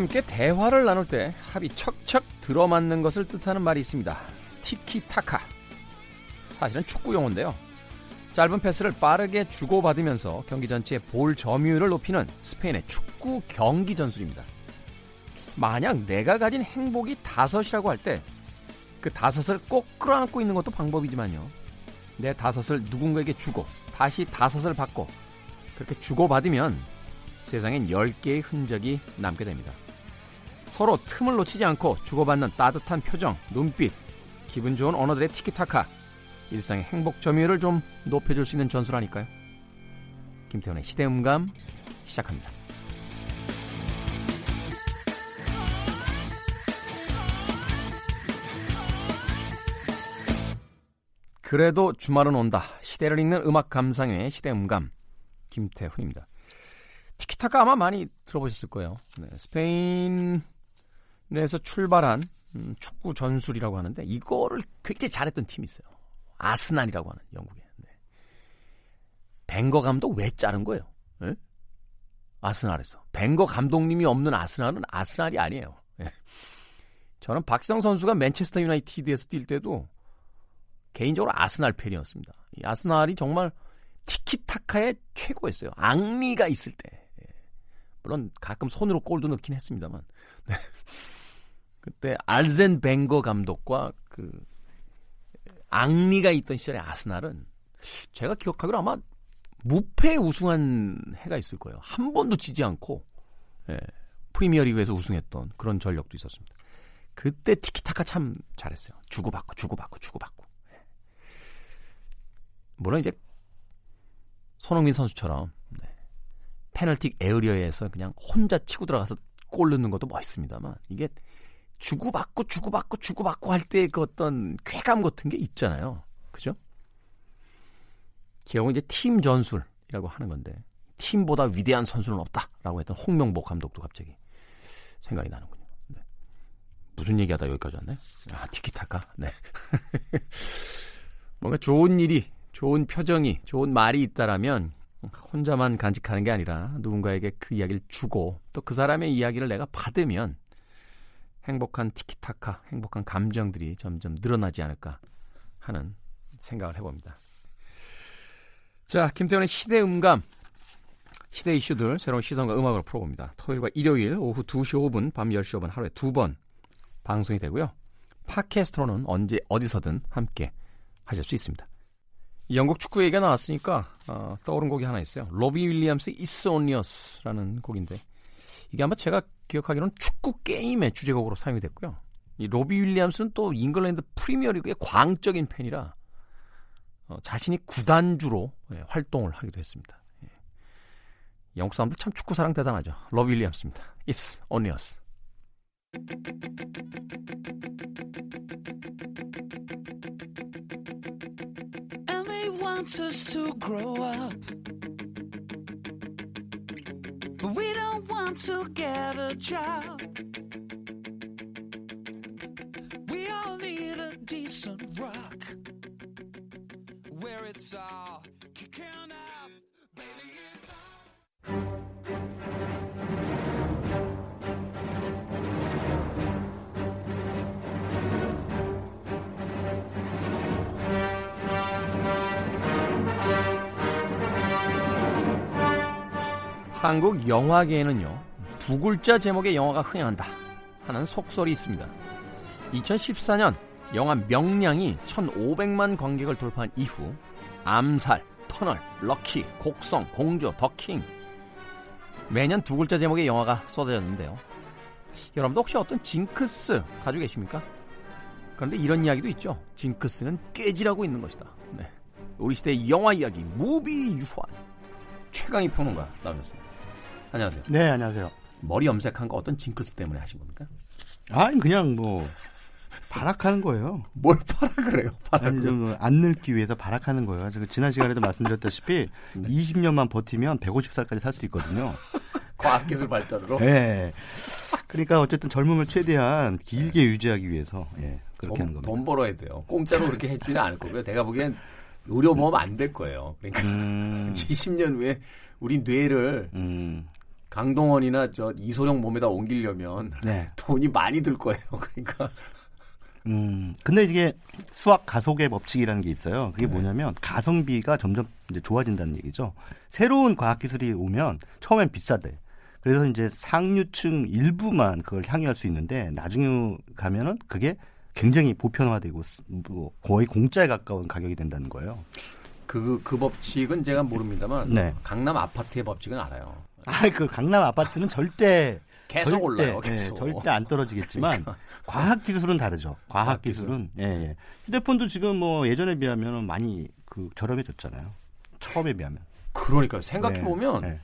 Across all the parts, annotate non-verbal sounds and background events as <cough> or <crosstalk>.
함께 대화를 나눌 때 합이 척척 들어맞는 것을 뜻하는 말이 있습니다. 티키타카. 사실은 축구 용어인데요. 짧은 패스를 빠르게 주고받으면서 경기 전체의 볼 점유율을 높이는 스페인의 축구 경기 전술입니다. 만약 내가 가진 행복이 다섯이라고 할 때 그 다섯을 꼭 끌어안고 있는 것도 방법이지만요. 내 다섯을 누군가에게 주고 다시 다섯을 받고 그렇게 주고받으면 세상엔 10개의 흔적이 남게 됩니다. 서로 틈을 놓치지 않고 주고받는 따뜻한 표정, 눈빛, 기분 좋은 언어들의 티키타카, 일상의 행복 점유율을 좀 높여줄 수 있는 전술 아닐까요? 김태훈의 시대음감 시작합니다. 그래도 주말은 온다. 시대를 읽는 음악 감상의 시대음감 김태훈입니다. 티키타카 아마 많이 들어보셨을 거예요. 네, 스페인 에서 출발한 음, 축구 전술이라고 하는데 이거를 굉장히 잘했던 팀이 있어요. 아스날이라고 하는 영국에. 네. 벵거 감독 왜 자른 거예요? 네? 아스날에서. 벵거 감독님이 없는 아스날은 아스날이 아니에요. 네. 저는 박지성 선수가 맨체스터 유나이티드에서 뛸 때도 개인적으로 아스날 팬이었습니다. 이 아스날이 정말 티키타카의 최고였어요. 앙리가 있을 때. 예. 물론 가끔 손으로 골도 넣긴 했습니다만. 네. 그때 알젠 벵거 감독과 그 앙리가 있던 시절에 아스날은 제가 기억하기로 아마 무패 우승한 해가 있을 거예요. 한 번도 지지 않고 예, 프리미어리그에서 우승했던 그런 전력도 있었습니다. 그때 티키타카 참 잘했어요. 주고받고 주고받고 주고받고. 예. 물론 이제 손흥민 선수처럼 네, 페널티 에어리어에서 그냥 혼자 치고 들어가서 골 넣는 것도 멋있습니다만 이게 주고받고 주고받고 주고받고 할 때 그 어떤 쾌감 같은 게 있잖아요. 그죠? 결국 이제 팀 전술이라고 하는 건데 팀보다 위대한 선수는 없다라고 했던 홍명보 감독도 갑자기 생각이 나는군요. 네. 무슨 얘기하다 여기까지 왔나요? 아 티키타카. 네. <laughs> 뭔가 좋은 일이, 좋은 표정이, 좋은 말이 있다라면 혼자만 간직하는 게 아니라 누군가에게 그 이야기를 주고 또 그 사람의 이야기를 내가 받으면 행복한 티키타카, 행복한 감정들이 점점 늘어나지 않을까 하는 생각을 해봅니다. 자, 김태훈의 시대 음감. 시대 이슈들 새로운 시선과 음악으로 풀어봅니다. 토요일과 일요일 오후 2시 5분, 밤 10시 5분 하루에 두 번 방송이 되고요. 팟캐스트로는 언제 어디서든 함께 하실 수 있습니다. 영국 축구 얘기가 나왔으니까 어, 떠오른 곡이 하나 있어요. 로비 윌리엄스 It's Only Us라는 곡인데 이게 아마 제가 기억하기로는 축구 게임의 주제곡으로 사용이 됐고요. 이 로비 윌리엄스는 또 잉글랜드 프리미어리그의 광적인 팬이라 어, 자신이 구단주로 예, 활동을 하기도 했습니다. 예. 영국 사람들 참 축구 사랑 대단하죠. 로비 윌리엄스입니다. It's only us. Want to get a job. We all need a decent rock. Where it's all kicking off. Baby, 한국 영화계에는요 두 글자 제목의 영화가 흥행한다 하는 속설이 있습니다. 2014년 영화 명량이 1,500만 관객을 돌파한 이후 암살, 터널, 럭키, 곡성, 공조, 더킹 매년 두 글자 제목의 영화가 쏟아졌는데요. 여러분도 혹시 어떤 징크스 가지고 계십니까? 그런데 이런 이야기도 있죠. 징크스는 깨지라고 있는 것이다. 네. 우리 시대의 영화 이야기 무비 유환 최강희 평론가 나오셨습니다. 안녕하세요. 네, 안녕하세요. 머리 염색한 거 어떤 징크스 때문에 하신 겁니까? 아니 그냥 뭐 발악하는 거예요. 뭘 팔아 그래요? 팔아 아니? 좀안 늙기 위해서 발악하는 거예요. 제가 지난 시간에도 말씀드렸다시피 네. 20년만 버티면 150살까지 살 수 있거든요. <laughs> 과학기술 발달으로 네. 그러니까 어쨌든 젊음을 최대한 길게 유지하기 위해서 예, 그렇게 하는 돈, 겁니다. 돈 벌어야 돼요. 공짜로 그렇게 해주지는 않을 거고요. 내가 보기엔 의료 보험 안 될 거예요. 그러니까 음, <laughs> 20년 후에 우리 뇌를 음, 강동원이나 저 이소룡 몸에다 옮기려면 네. <laughs> 돈이 많이 들 거예요. <laughs> 그러니까 음, 근데 이게 수학 가속의 법칙이라는 게 있어요. 그게 네. 뭐냐면 가성비가 점점 이제 좋아진다는 얘기죠. 새로운 과학 기술이 오면 처음엔 비싸대. 그래서 이제 상류층 일부만 그걸 향유할 수 있는데 나중에 가면은 그게 굉장히 보편화되고 스- 뭐 거의 공짜에 가까운 가격이 된다는 거예요. 그, 그 법칙은 제가 모릅니다만 네. 강남 아파트의 법칙은 알아요. 아, 그 강남 아파트는 절대 <laughs> 계속 절대, 올라요. 예, 계속. 절대 안 떨어지겠지만 과학 기술은 다르죠. 과학 과학 기술은 예, 예. 휴대폰도 지금 뭐 예전에 비하면 많이 그 저렴해졌잖아요. 처음에 비하면. 그러니까요. 생각해 보면 네,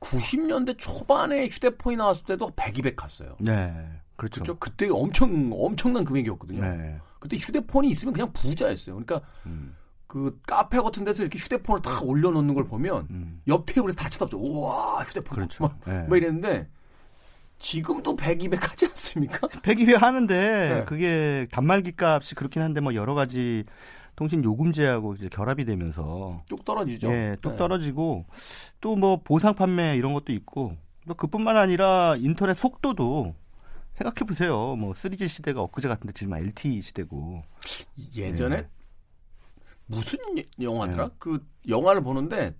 90년대 초반에 휴대폰이 나왔을 때도 100, 200 갔어요. 네. 그렇죠. 그렇죠. 그때 엄청 엄청난 금액이었거든요. 네. 그때 휴대폰이 있으면 그냥 부자였어요. 그러니까 음, 그 카페 같은 데서 이렇게 휴대폰을 탁 올려놓는 걸 보면 음. 옆 테이블에서 다 쳐다보죠. 우와 휴대폰 그렇죠. 막, 네. 막 이랬는데 지금도 100, 200 하지 않습니까? <laughs> 100이 하는데 네. 그게 단말기 값이 그렇긴 한데 뭐 여러 가지 통신 요금제하고 이제 결합이 되면서 뚝 떨어지죠. 예, 뚝 네. 떨어지고 또 뭐 보상 판매 이런 것도 있고 또 그뿐만 아니라 인터넷 속도도 생각해 보세요. 뭐 3G 시대가 엊그제 같은데 지금 LTE 시대고. 예전에 네. 무슨 영화더라? 네. 그 영화를 보는데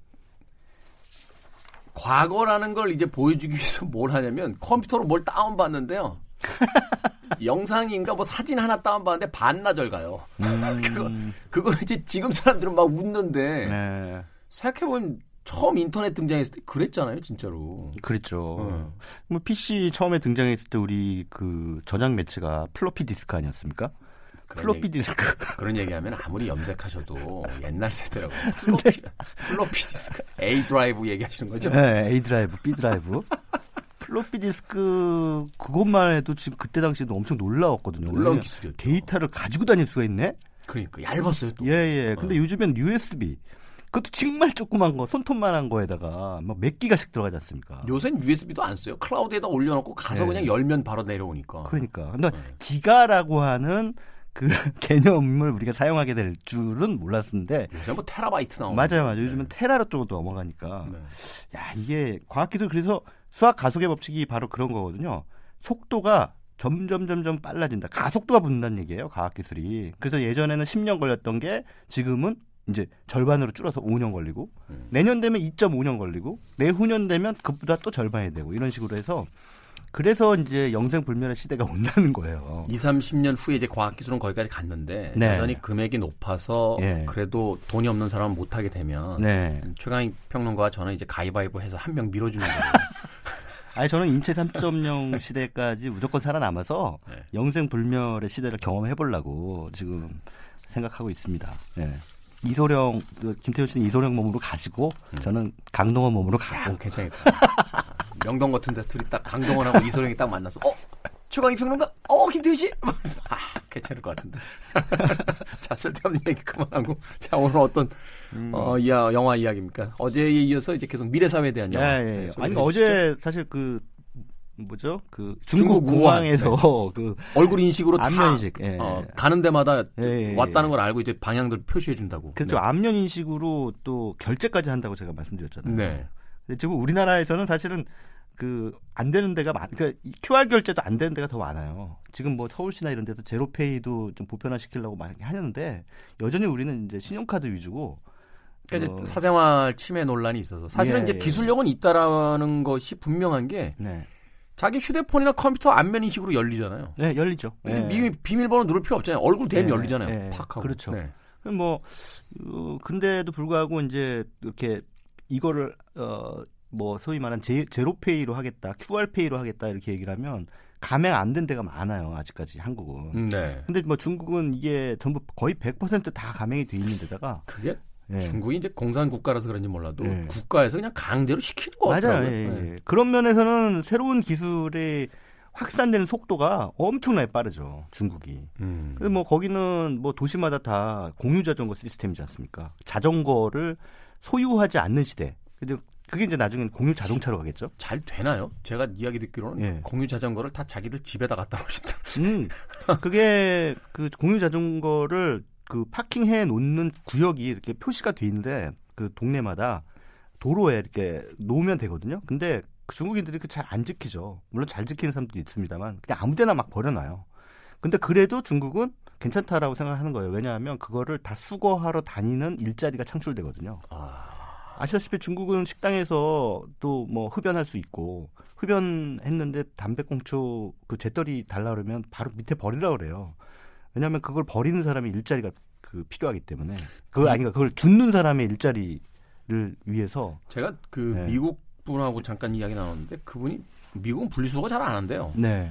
과거라는 걸 이제 보여주기 위해서 뭘 하냐면 컴퓨터로 뭘 다운받는데요. <laughs> 영상인가 뭐 사진 하나 다운받는데 반나절 가요. <laughs> 그거 그걸 이제 지금 사람들은 막 웃는데 네. 생각해보면 처음 인터넷 등장했을 때 그랬잖아요, 진짜로. 그랬죠. 어. 뭐 PC 처음에 등장했을 때 우리 그 저장 매체가 플로피 디스크 아니었습니까? 플로피 디스크. 그런 얘기하면 아무리 염색하셔도 옛날 세대라고. <laughs> 플로피, 플로피 디스크, A 드라이브 얘기하시는 거죠? 네, A 드라이브, B 드라이브. 플로피 디스크 그것만 해도 지금 그때 당시에도 엄청 놀라웠거든요. 놀라운 왜냐면 기술이었죠. 데이터를 가지고 다닐 수가 있네? 그러니까 얇았어요 또. 예, 예. 근데 어. 요즘엔 USB. 그것도 정말 조그만 거, 손톱만한 거에다가 막 몇 기가씩 들어가지 않습니까? 요새는 USB도 안 써요. 클라우드에다 올려놓고 가서 네. 그냥 열면 바로 내려오니까. 그러니까. 근데 네. 기가라고 하는 그 <laughs> 개념을 우리가 사용하게 될 줄은 몰랐는데 요새 뭐 테라바이트 나오고. 맞아요, 맞아요. 요즘은 테라로 쪽으로 넘어가니까. 네. 야, 이게 과학기술 그래서 수학 가속의 법칙이 바로 그런 거거든요. 속도가 점점 점점 빨라진다. 가속도가 붙는다는 얘기예요. 과학기술이. 그래서 예전에는 10년 걸렸던 게 지금은 이제 절반으로 줄어서 5년 걸리고 음. 내년 되면 2.5년 걸리고 내후년 되면 그보다 또 절반이 되고 이런 식으로 해서 그래서 이제 영생 불멸의 시대가 <laughs> 온다는 거예요. 2, 30년 후에 이제 과학 기술은 거기까지 갔는데 네. 여전히 금액이 높아서 예. 그래도 돈이 없는 사람은 못 하게 되면 네. 최강희 평론가와 저는 이제 가위바위보 해서 한 명 밀어주는 거예요. <laughs> 아니 저는 인체 3.0 <laughs> 시대까지 무조건 살아남아서 네. 영생 불멸의 시대를 경험해 보려고 지금 생각하고 있습니다. 네. 이소령 그 김태우 씨는 이소령 몸으로 가시고 음. 저는 강동원 몸으로 야, 가고 괜찮겠다. 명동 같은 데 둘이 딱 강동원하고 <laughs> 이소룡이 딱 만나서 어? 최강희 평론가? 어 김태우 씨? 그래서 아 괜찮을 것 같은데. <laughs> 자 쓸데없는 얘기 그만하고 자 오늘 어떤 어, 이야, 영화 이야기입니까? 어제에 이어서 이제 계속 미래 사회에 대한 영화. 예, 예. 네, 소개해 아니 주시죠. 어제 사실 그 뭐죠? 그 중국 중국. 공항에서 <laughs> 그 얼굴 인식으로 다 안면인식, 예. 어, 가는 데마다 예, 예, 왔다는 예. 걸 알고 이제 방향들 표시해 준다고. 그렇죠. 안면 인식으로 또 결제까지 한다고 제가 말씀드렸잖아요. 네. 지금 우리나라에서는 사실은 그 안 되는 데가 많, 그러니까 이 QR 결제도 안 되는 데가 더 많아요. 지금 뭐 서울시나 이런 데도 제로페이도 좀 보편화 시키려고 많이 하는데 여전히 우리는 이제 신용카드 위주고. 그러니까 어, 사생활 침해 논란이 있어서 사실은 예, 이제 예. 기술력은 있다라는 것이 분명한 게 네, 자기 휴대폰이나 컴퓨터 안면 인식으로 열리잖아요. 네 열리죠. 네. 비밀, 비밀번호 누를 필요 없잖아요. 얼굴 대면 네, 열리잖아요. 네, 팍 하고. 그렇죠. 네. 뭐 어, 근데도 불구하고 이제 이렇게 이거를 어 뭐 소위 말한 제, 제로페이로 하겠다, QR페이로 하겠다 이렇게 얘기를 하면 감행 안 된 데가 많아요 아직까지 한국은. 음, 네. 근데 뭐 중국은 이게 전부 거의 100%다 감행이 돼 있는 데다가 그게 예. 중국이 이제 공산 국가라서 그런지 몰라도 네. 국가에서 그냥 강제로 시키는 것 맞아요. 같더라고요. 예, 네. 예. 그런 면에서는 새로운 기술의 확산되는 속도가 엄청나게 빠르죠 중국이. 음. 뭐 거기는 뭐 도시마다 다 공유 자전거 시스템이지 않습니까? 자전거를 소유하지 않는 시대. 근데 그게 이제 나중엔 공유 자동차로 가겠죠. 잘 되나요? 제가 이야기 듣기로는 예. 공유 자전거를 다 자기들 집에다 갖다 놓으신다. 음, 그게 그 공유 자전거를 그 파킹해 놓는 구역이 이렇게 표시가 돼 있는데 그 동네마다 도로에 이렇게 놓으면 되거든요. 근데 그 중국인들이 그 잘 안 지키죠. 물론 잘 지키는 사람도 있습니다만 그냥 아무데나 막 버려놔요. 근데 그래도 중국은 괜찮다라고 생각하는 거예요. 왜냐하면 그거를 다 수거하러 다니는 일자리가 창출되거든요. 아시다시피 중국은 식당에서 또 뭐 흡연할 수 있고 흡연했는데 담배꽁초 그 재떨이 달라 그러면 바로 밑에 버리라 그래요. 왜냐하면 그걸 버리는 사람이 일자리가 그 필요하기 때문에 그거 아닌가 그걸 줍는 사람의 일자리를 위해서 제가 그 네. 미국 분하고 잠깐 이야기 나눴는데 그분이 미국은 분리수거가 잘 안 한대요. 네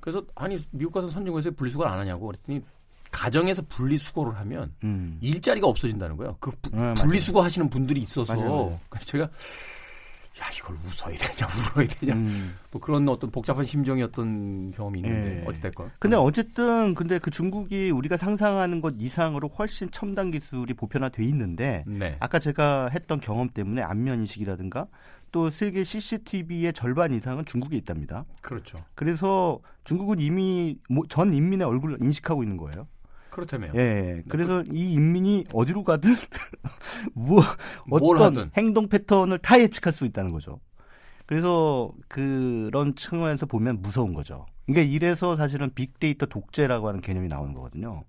그래서 아니 미국 같은 선진국에서 분리수거를 안 하냐고 그랬더니 가정에서 분리수거를 하면 음. 일자리가 없어진다는 거예요. 그 부- 네. 분리수거 하시는 분들이 있어서 맞아요. 그래서 제가 야 이걸 웃어야 되냐 <laughs> 울어야 되냐 음. 뭐 그런 어떤 복잡한 심정이었던 경험이 있는데 예. 어찌됐건 근데 어쨌든 근데 그 중국이 우리가 상상하는 것 이상으로 훨씬 첨단 기술이 보편화돼 있는데 네 아까 제가 했던 경험 때문에 안면 인식이라든가 또 세계 CCTV의 절반 이상은 중국에 있답니다. 그렇죠 그래서 중국은 이미 뭐전 인민의 얼굴을 인식하고 있는 거예요. 그렇다며요. 예. 그래서 이 인민이 어디로 가든 <laughs> 뭐뭘 어떤. 행동 패턴을 다 예측할 수 있다는 거죠. 그래서 그런 측면에서 보면 무서운 거죠. 그러니까 이래서 사실은 빅데이터 독재라고 하는 개념이 나오는 거거든요.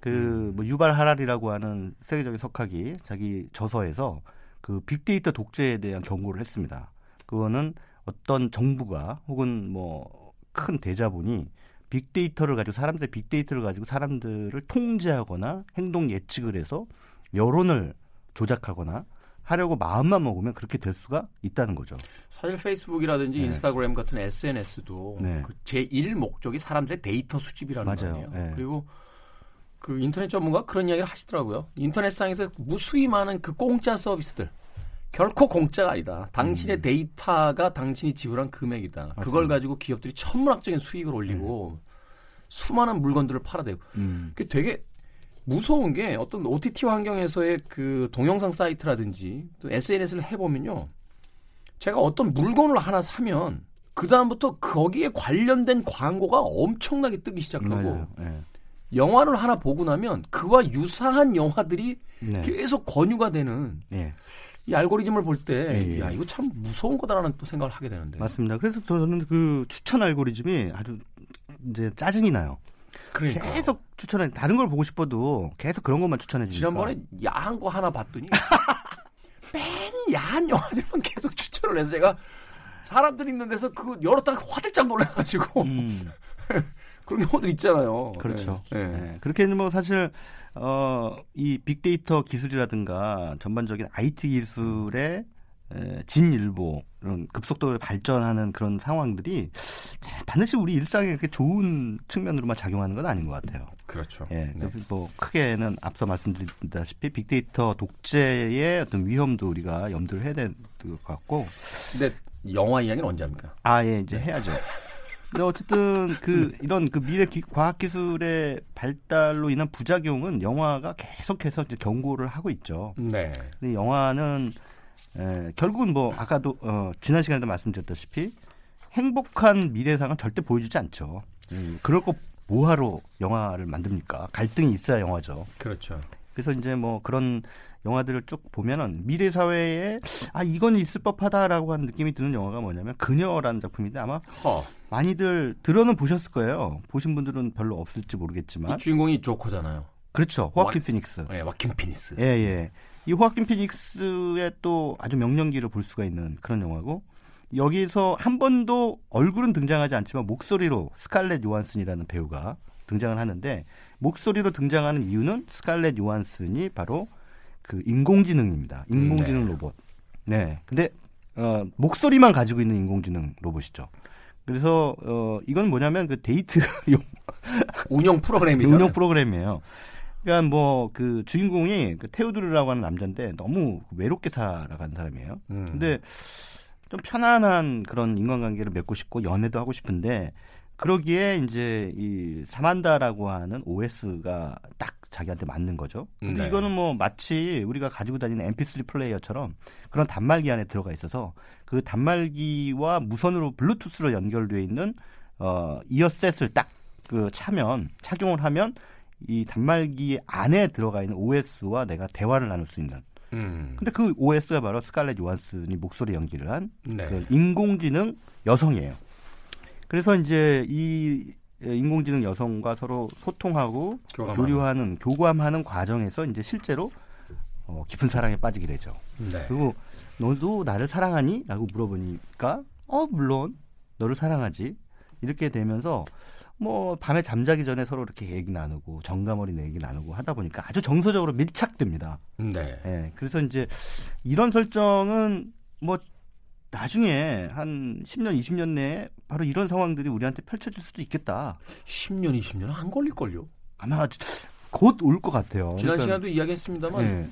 그 음. 뭐 유발 하랄이라고 하는 세계적인 석학이 자기 저서에서 그 빅데이터 독재에 대한 경고를 했습니다. 그거는 어떤 정부가 혹은 뭐 큰 대자본이 빅데이터를 가지고 사람들의 빅데이터를 가지고 사람들을 통제하거나 행동 예측을 해서 여론을 조작하거나 하려고 마음만 먹으면 그렇게 될 수가 있다는 거죠. 사실 페이스북이라든지 네. 인스타그램 같은 SNS도 네. 그 제1 목적이 사람들의 데이터 수집이라는 맞아요. 거 아니에요. 네. 그리고 그 인터넷 전문가 그런 이야기를 하시더라고요. 인터넷상에서 무수히 많은 그 공짜 서비스들 결코 공짜가 아니다. 당신의 데이터가 당신이 지불한 금액이다. 그걸 가지고 기업들이 천문학적인 수익을 올리고 수많은 물건들을 팔아대고 음. 그게 되게 무서운 게 어떤 OTT 환경에서의 그 동영상 사이트라든지 또 SNS를 해보면요. 제가 어떤 물건을 하나 사면 그다음부터 거기에 관련된 광고가 엄청나게 뜨기 시작하고 맞아요. 네. 영화를 하나 보고 나면 그와 유사한 영화들이 네. 계속 권유가 되는 네. 이 알고리즘을 볼때 예, 예. 야 이거 참 무서운 거다라는 또 생각을 하게 되는데 맞습니다. 그래서 저는 그 추천 알고리즘이 아주 이제 짜증이 나요. 그러니까 계속 추천해 다른 걸 보고 싶어도 계속 그런 것만 추천해 주니까. 지난번에 야한 거 하나 봤더니 <laughs> 맨 야한 영화들만 계속 추천을 해서 제가 사람들 있는 데서 그거 열었다가 화들짝 놀라가지고 음, <laughs> 그런 경우들 있잖아요. 그렇죠. 네. 네. 네. 그렇게 뭐 사실 어, 이 빅데이터 기술이라든가 전반적인 IT 기술의 에, 진일보 이런 급속도로 발전하는 그런 상황들이 자, 반드시 우리 일상에 그렇게 좋은 측면으로만 작용하는 건 아닌 것 같아요. 그렇죠. 예, 네. 그래서 뭐 크게는 앞서 말씀드렸다시피 빅데이터 독재의 어떤 위험도 우리가 염두를 해야 될 것 같고 근데 영화 이야기는 언제 합니까? 아 예 이제 해야죠. <laughs> 근데 어쨌든 그 이런 그 미래 기- 과학 기술의 발달로 인한 부작용은 영화가 계속해서 이제 경고를 하고 있죠. 네. 근데 영화는 에, 결국은 뭐 아까도 어, 지난 시간에도 말씀드렸다시피 행복한 미래상은 절대 보여주지 않죠. 음, 그럴 거 뭐하러 영화를 만듭니까? 갈등이 있어야 영화죠. 그렇죠. 그래서 이제 뭐 그런 영화들을 쭉 보면은 미래 사회에 아 이건 있을 법하다라고 하는 느낌이 드는 영화가 뭐냐면 그녀라는 작품인데 아마 허. 많이들 들어는 보셨을 거예요. 보신 분들은 별로 없을지 모르겠지만 이 주인공이 조커잖아요. 그렇죠. 호아킨 와- 피닉스. 네, 와킨 피닉스. 예, 예. 이 호아킨 피닉스의 또 아주 명연기를 볼 수가 있는 그런 영화고 여기서 한 번도 얼굴은 등장하지 않지만 목소리로 스칼렛 요한슨이라는 배우가 등장을 하는데 목소리로 등장하는 이유는 스칼렛 요한슨이 바로 그 인공지능입니다. 인공지능 네. 로봇. 네. 근데 어, 목소리만 가지고 있는 인공지능 로봇이죠. 그래서 어, 이건 뭐냐면 그 데이트용 <laughs> 운영 프로그램이잖아요. 운영 프로그램이에요. 그러니까 뭐 그 주인공이 그 테오드르라고 하는 남자인데 너무 외롭게 살아가는 사람이에요. 음. 근데 좀 편안한 그런 인간관계를 맺고 싶고 연애도 하고 싶은데 그러기에 이제 이 사만다라고 하는 OS가 딱 자기한테 맞는 거죠. 근데 네. 이거는 뭐 마치 우리가 가지고 다니는 MP3 플레이어처럼 그런 단말기 안에 들어가 있어서 그 단말기와 무선으로 블루투스로 연결돼 있는 어 이어셋을 딱 그 차면 착용을 하면 이 단말기 안에 들어가 있는 OS와 내가 대화를 나눌 수 있는 음. 근데 그 OS가 바로 스칼렛 요한슨이 목소리 연기를 한 네. 그 인공지능 여성이에요. 그래서 이제 이 인공지능 여성과 서로 소통하고 교감하는. 교류하는 교감하는 과정에서 이제 실제로 어, 깊은 사랑에 빠지게 되죠. 네. 그리고 너도 나를 사랑하니? 라고 물어보니까 어 물론 너를 사랑하지 이렇게 되면서 뭐 밤에 잠자기 전에 서로 이렇게 얘기 나누고 정감 어린 얘기 나누고 하다 보니까 아주 정서적으로 밀착됩니다. 네. 예, 그래서 이제 이런 설정은 뭐 나중에 한 10년, 20년 내에 바로 이런 상황들이 우리한테 펼쳐질 수도 있겠다. 10년, 20년은 안 걸릴걸요. 아마 곧 올 것 같아요. 지난 그러니까, 시간에도 이야기했습니다만 예,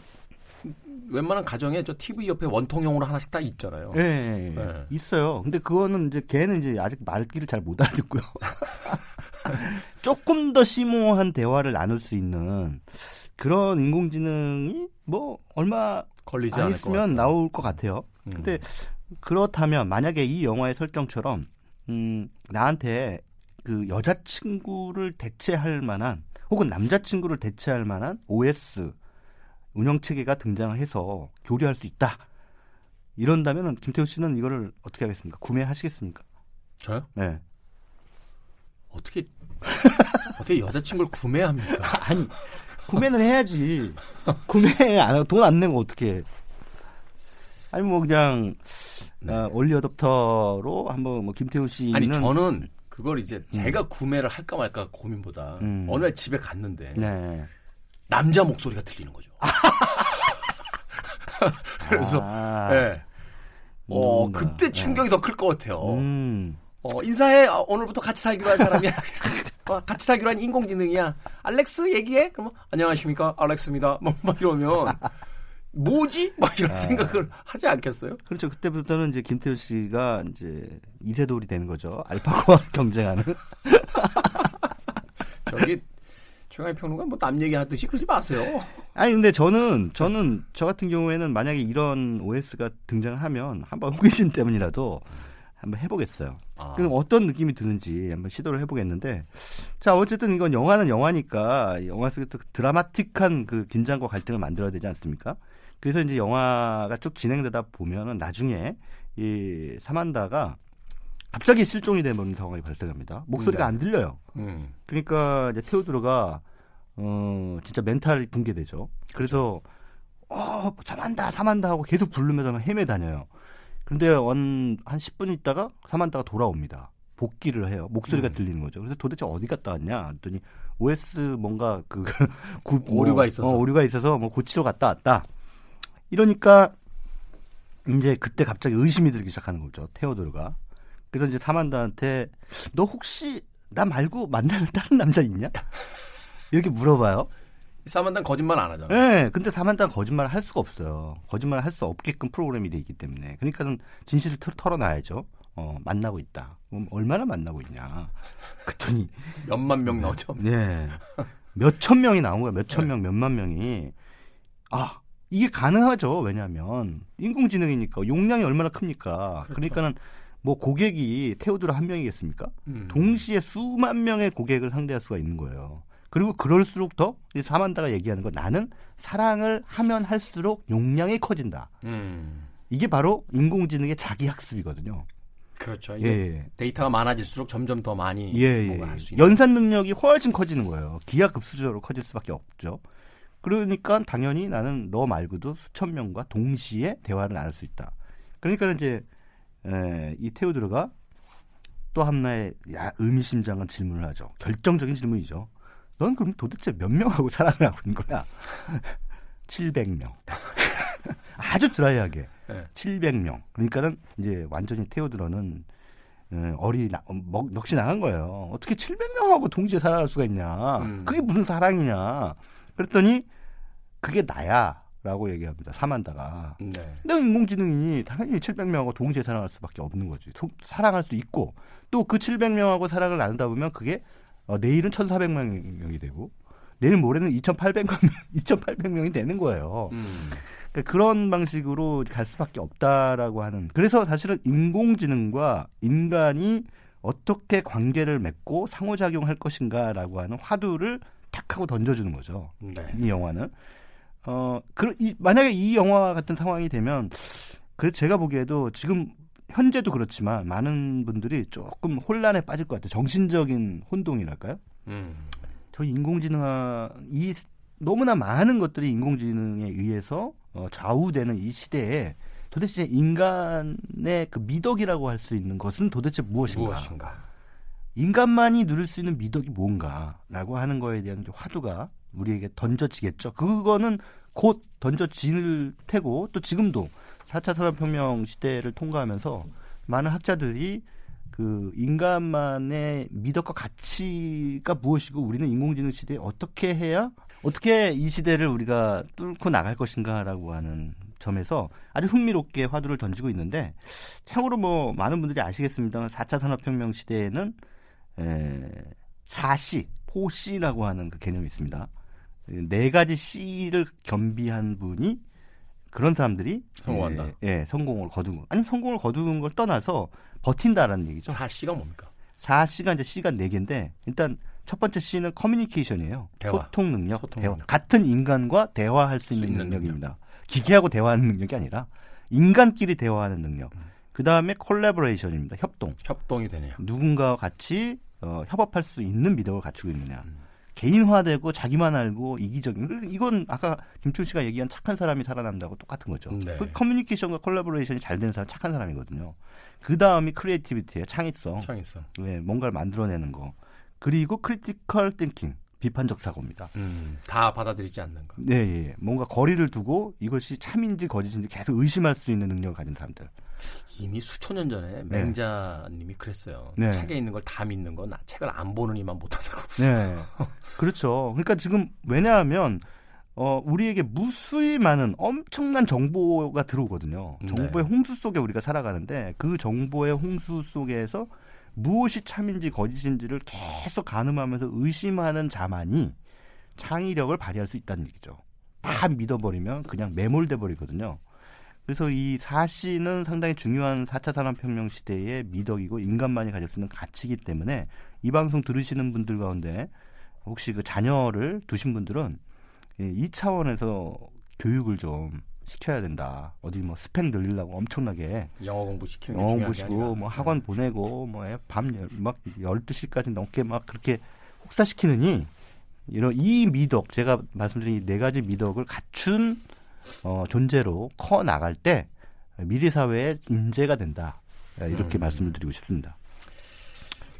웬만한 가정에 저 TV 옆에 원통형으로 하나씩 다 있잖아요. 예, 예. 네. 있어요. 근데 그거는 이제 걔는 이제 아직 말귀를 잘 못 알아듣고요. <laughs> 조금 더 심오한 대화를 나눌 수 있는 그런 인공지능이 뭐 얼마 걸리지 안 있으면. 나올 것 같아요. 음. 근데 그렇다면 만약에 이 영화의 설정처럼 음, 나한테 그 여자친구를 대체할 만한 혹은 남자친구를 대체할 만한 OS 운영 체계가 등장해서 교류할 수 있다. 이런다면은 김태우 씨는 이거를 어떻게 하겠습니까? 구매하시겠습니까? 저요? 네. 어떻게 어떻게 여자친구를 구매합니까? <laughs> 아니 구매는 해야지. 구매 안 하고 돈안 내고 어떻게? 아니 뭐 그냥 아, 올리 어답터로 한번 뭐 김태우 씨는 아니 저는 그걸 이제 제가 구매를 할까 말까 고민보다 음. 어느 날 집에 갔는데 네. 남자 목소리가 들리는 거죠. <laughs> <laughs> 그래서 아, 예. 어, 음, 그때 네. 충격이 더 클 것 같아요. 음. 어, 인사해. 아, 오늘부터 같이 살기로 한 사람이야. <laughs> 어, 같이 살기로 한 인공지능이야. 알렉스 얘기해? 그러면 안녕하십니까? 알렉스입니다. 뭐, 막 이러면 뭐지? 막 이런 아. 생각을 하지 않겠어요? 그렇죠. 그때부터는 이제 김태우 씨가 이제 이세돌이 되는 거죠. 알파고와 <laughs> 경쟁하는. <laughs> 저기 최강의 평론가 뭐 남 얘기하듯이 그러지 마세요. 아니 근데 저는 저는 저 같은 경우에는 만약에 이런 OS가 등장하면 한번 호기심 때문이라도 한번 해보겠어요. 아, 그럼 어떤 느낌이 드는지 한번 시도를 해보겠는데 자 어쨌든 이건 영화는 영화니까 영화 속에 또 드라마틱한 그 긴장과 갈등을 만들어야 되지 않습니까? 그래서 이제 영화가 쭉 진행되다 보면은 나중에 이 사만다가 갑자기 실종이 되는 상황이 발생합니다. 목소리가 네. 안 들려요. 음. 그러니까 이제 테오드로가 어 진짜 멘탈이 붕괴되죠. 그래서 어 사만다 사만다 하고 계속 부르면서 헤매 다녀요. 근데 한, 한 10분 있다가 사만다가 돌아옵니다. 복귀를 해요. 목소리가 음. 들리는 거죠. 그래서 도대체 어디 갔다 왔냐? 했더니 OS 뭔가 그 구, 오류가 있어서. 어, 오류가 있어서 뭐 고치러 갔다 왔다. 이러니까 이제 그때 갑자기 의심이 들기 시작하는 거죠. 테오도르가. 그래서 이제 사만다한테 너 혹시 나 말고 만나는 다른 남자 있냐? 이렇게 물어봐요. 사만단 거짓말 안 하잖아. 네, 근데 사만다는 거짓말을 할 수가 없어요. 거짓말을 할 수 없게끔 프로그램이 돼 있기 때문에. 그러니까는 진실을 털, 털어놔야죠. 어, 만나고 있다. 그럼 얼마나 만나고 있냐. 그랬더니, 몇만 명 나오죠. 네. 몇천 명이 나온 거예요. 몇천 네. 명, 몇만 명이. 아, 이게 가능하죠. 왜냐하면 인공지능이니까 용량이 얼마나 큽니까. 그렇죠. 그러니까는 뭐 고객이 테오드로 한 명이겠습니까? 음. 동시에 수만 명의 고객을 상대할 수가 있는 거예요. 그리고 그럴수록 더이 사만다가 얘기하는 건 나는 사랑을 하면 할수록 용량이 커진다. 음. 이게 바로 인공지능의 자기 학습이거든요. 그렇죠. 예, 예, 데이터가 많아질수록 점점 더 많이 예, 예. 할수 있는. 연산 능력이 훨씬 커지는 거예요. 기하급수적으로 커질 수밖에 없죠. 그러니까 당연히 나는 너 말고도 수천 명과 동시에 대화를 나눌 수 있다. 그러니까 이제 에, 이 테오드르가 또 하나의 야, 의미심장한 질문을 하죠. 결정적인 질문이죠. 넌 그럼 도대체 몇 명하고 <laughs> 사랑을 하고 있는 거야? <laughs> 700명. <laughs> 아주 드라이하게. 네. 700명. 그러니까는 이제 완전히 테오드러는 어, 어리 나, 어, 먹, 넋이 나간 거예요. 어떻게 700명하고 동시에 사랑할 수가 있냐? 음. 그게 무슨 사랑이냐? 그랬더니 그게 나야 라고 얘기합니다. 사만다가. 네. 근데 인공지능이니 당연히 700명하고 동시에 사랑할 수밖에 없는 거지. 소- 사랑할 수 있고 또 그 700명하고 사랑을 나누다 보면 그게 어, 내일은 1,400명이 되고 내일 모레는 2,800명 2,800명이 <laughs> 되는 거예요. 음. 그러니까 그런 방식으로 갈 수밖에 없다라고 하는. 그래서 사실은 인공지능과 인간이 어떻게 관계를 맺고 상호작용할 것인가라고 하는 화두를 탁 하고 던져주는 거죠. 네. 이 영화는. 어, 그, 이, 만약에 이 영화 같은 상황이 되면, 그래서 제가 보기에도 지금 현재도 그렇지만 많은 분들이 조금 혼란에 빠질 것 같아요. 정신적인 혼동이랄까요? 음. 저 인공지능, 이 너무나 많은 것들이 인공지능에 의해서 어, 좌우되는 이 시대에 도대체 인간의 그 미덕이라고 할 수 있는 것은 도대체 무엇인가? 무엇인가? 인간만이 누릴 수 있는 미덕이 뭔가라고 하는 거에 대한 화두가 우리에게 던져지겠죠. 그거는 곧 던져질 테고 또 지금도 4차 산업혁명 시대를 통과하면서 많은 학자들이 그 인간만의 미덕과 가치가 무엇이고 우리는 인공지능 시대에 어떻게 해야 어떻게 이 시대를 우리가 뚫고 나갈 것인가라고 하는 점에서 아주 흥미롭게 화두를 던지고 있는데 참고로 뭐 많은 분들이 아시겠습니다만 4차 산업혁명 시대에는 에, 4C, 4C라고 하는 그 개념이 있습니다. 네 가지 C를 겸비한 분이 그런 사람들이 성공한다. 예, 예, 성공을 거두는 거. 아니 성공을 거두는 걸 떠나서 버틴다라는 얘기죠. 사씨가 뭡니까? 4C가 이제 C가 4개인데 일단 첫 번째 C는 커뮤니케이션이에요. 대화. 소통 능력, 소통 대화. 능력. 같은 인간과 대화할 수수 있는, 있는 능력입니다. 기계하고 대화하는 능력이 아니라 인간끼리 대화하는 능력. 그 다음에 콜라보레이션입니다. 협동. 협동이 되네요. 누군가와 같이 어, 협업할 수 있는 미덕을 갖추고 있느냐. 음. 개인화되고 자기만 알고 이기적인 이건 아까 김철 씨가 얘기한 착한 사람이 살아남는다고 똑같은 거죠. 네. 그 커뮤니케이션과 collaboration이 잘 되는 사람 착한 사람이거든요. 그 다음이 creativity예요. 창의성. 창의성. 네, 뭔가를 만들어내는 거. 그리고 critical thinking. 비판적 사고입니다. 음, 다 받아들이지 않는 거. 네, 예, 예. 뭔가 거리를 두고 이것이 참인지 거짓인지 계속 의심할 수 있는 능력을 가진 사람들. 이미 수천 년 전에 맹자님이 그랬어요. 네. 책에 있는 걸 다 믿는 건 책을 안 보느니만 못하다고. 네. <laughs> 그렇죠. 그러니까 지금 왜냐하면 어, 우리에게 무수히 많은 엄청난 정보가 들어오거든요. 네. 정보의 홍수 속에 우리가 살아가는데 그 정보의 홍수 속에서 무엇이 참인지 거짓인지를 계속 가늠하면서 의심하는 자만이 창의력을 발휘할 수 있다는 얘기죠. 다 믿어버리면 그냥 매몰돼 버리거든요. 그래서 이 사시는 상당히 중요한 4차 산업혁명 시대의 미덕이고 인간만이 가질 수 있는 가치이기 때문에 이 방송 들으시는 분들 가운데 혹시 그 자녀를 두신 분들은 예, 이 차원에서 교육을 좀 시켜야 된다. 어디 뭐 스펙 늘리려고 엄청나게 영어 공부 시키는 게 영어 보시고 아니라. 뭐 학원 보내고 뭐밤막 12시까지 넘게 막 그렇게 혹사시키느니 이런 이 미덕 제가 말씀드린 이 네 가지 미덕을 갖춘 어, 존재로 커 나갈 때 미래 사회의 인재가 된다. 이렇게 음. 말씀을 드리고 싶습니다.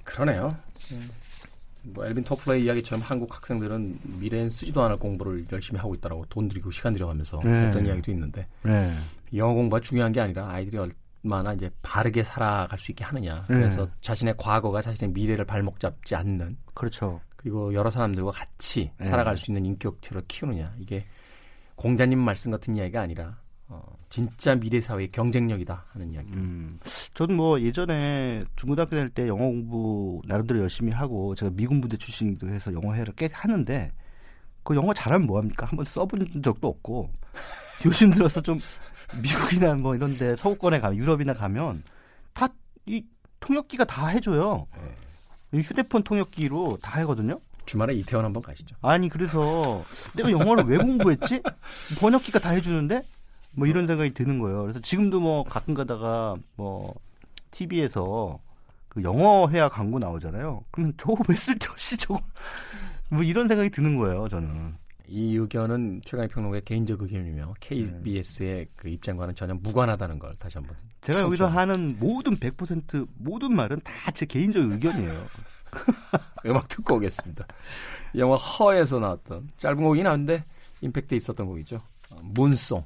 그러네요. 뭐 엘빈 토플러의 이야기처럼 한국 학생들은 미래엔 쓰지도 않을 공부를 열심히 하고 있다라고 돈 들이고 시간 들여가면서 네. 했던 이야기도 있는데 네. 영어 공부가 중요한 게 아니라 아이들이 얼마나 이제 바르게 살아갈 수 있게 하느냐. 그래서 네. 자신의 과거가 자신의 미래를 발목 잡지 않는 그렇죠. 그리고 여러 사람들과 같이 네. 살아갈 수 있는 인격체를 키우느냐. 이게 공자님 말씀 같은 이야기가 아니라 어, 진짜 미래 사회의 경쟁력이다 하는 이야기. 음, 저는 뭐 예전에 중고등학교 다닐 때 영어 공부 나름대로 열심히 하고 제가 미군 부대 출신이기도 해서 영어회를 꽤 하는데 그 영어 잘하면 뭐합니까? 한번 써본 적도 없고 <laughs> 요즘 들어서 좀 미국이나 뭐 이런데 서구권에 가면 유럽이나 가면 다 이 통역기가 다 해줘요. 이 휴대폰 통역기로 다 하거든요. 주말에 이태원 한번 가시죠. 아니 그래서 내가 영어를 왜 공부했지? 번역기가 다 해주는데 뭐 이런 생각이 드는 거예요. 그래서 지금도 뭐 가끔 가다가 뭐 TV에서 그 영어 회화 광고 나오잖아요. 그러면 저거 왜 쓸데없이 저거 뭐 이런 생각이 드는 거예요. 저는. 이 의견은 최강희 평론가의 개인적 의견이며 KBS의 그 입장과는 전혀 무관하다는 걸 다시 한번 제가 여기서 청취합니다. 하는 모든 100% 모든 말은 다 제 개인적 의견이에요. <laughs> 음악 듣고 오겠습니다. 영화 허에서 나왔던 짧은 곡이긴 한데 임팩트 있었던 곡이죠. 어, 문송.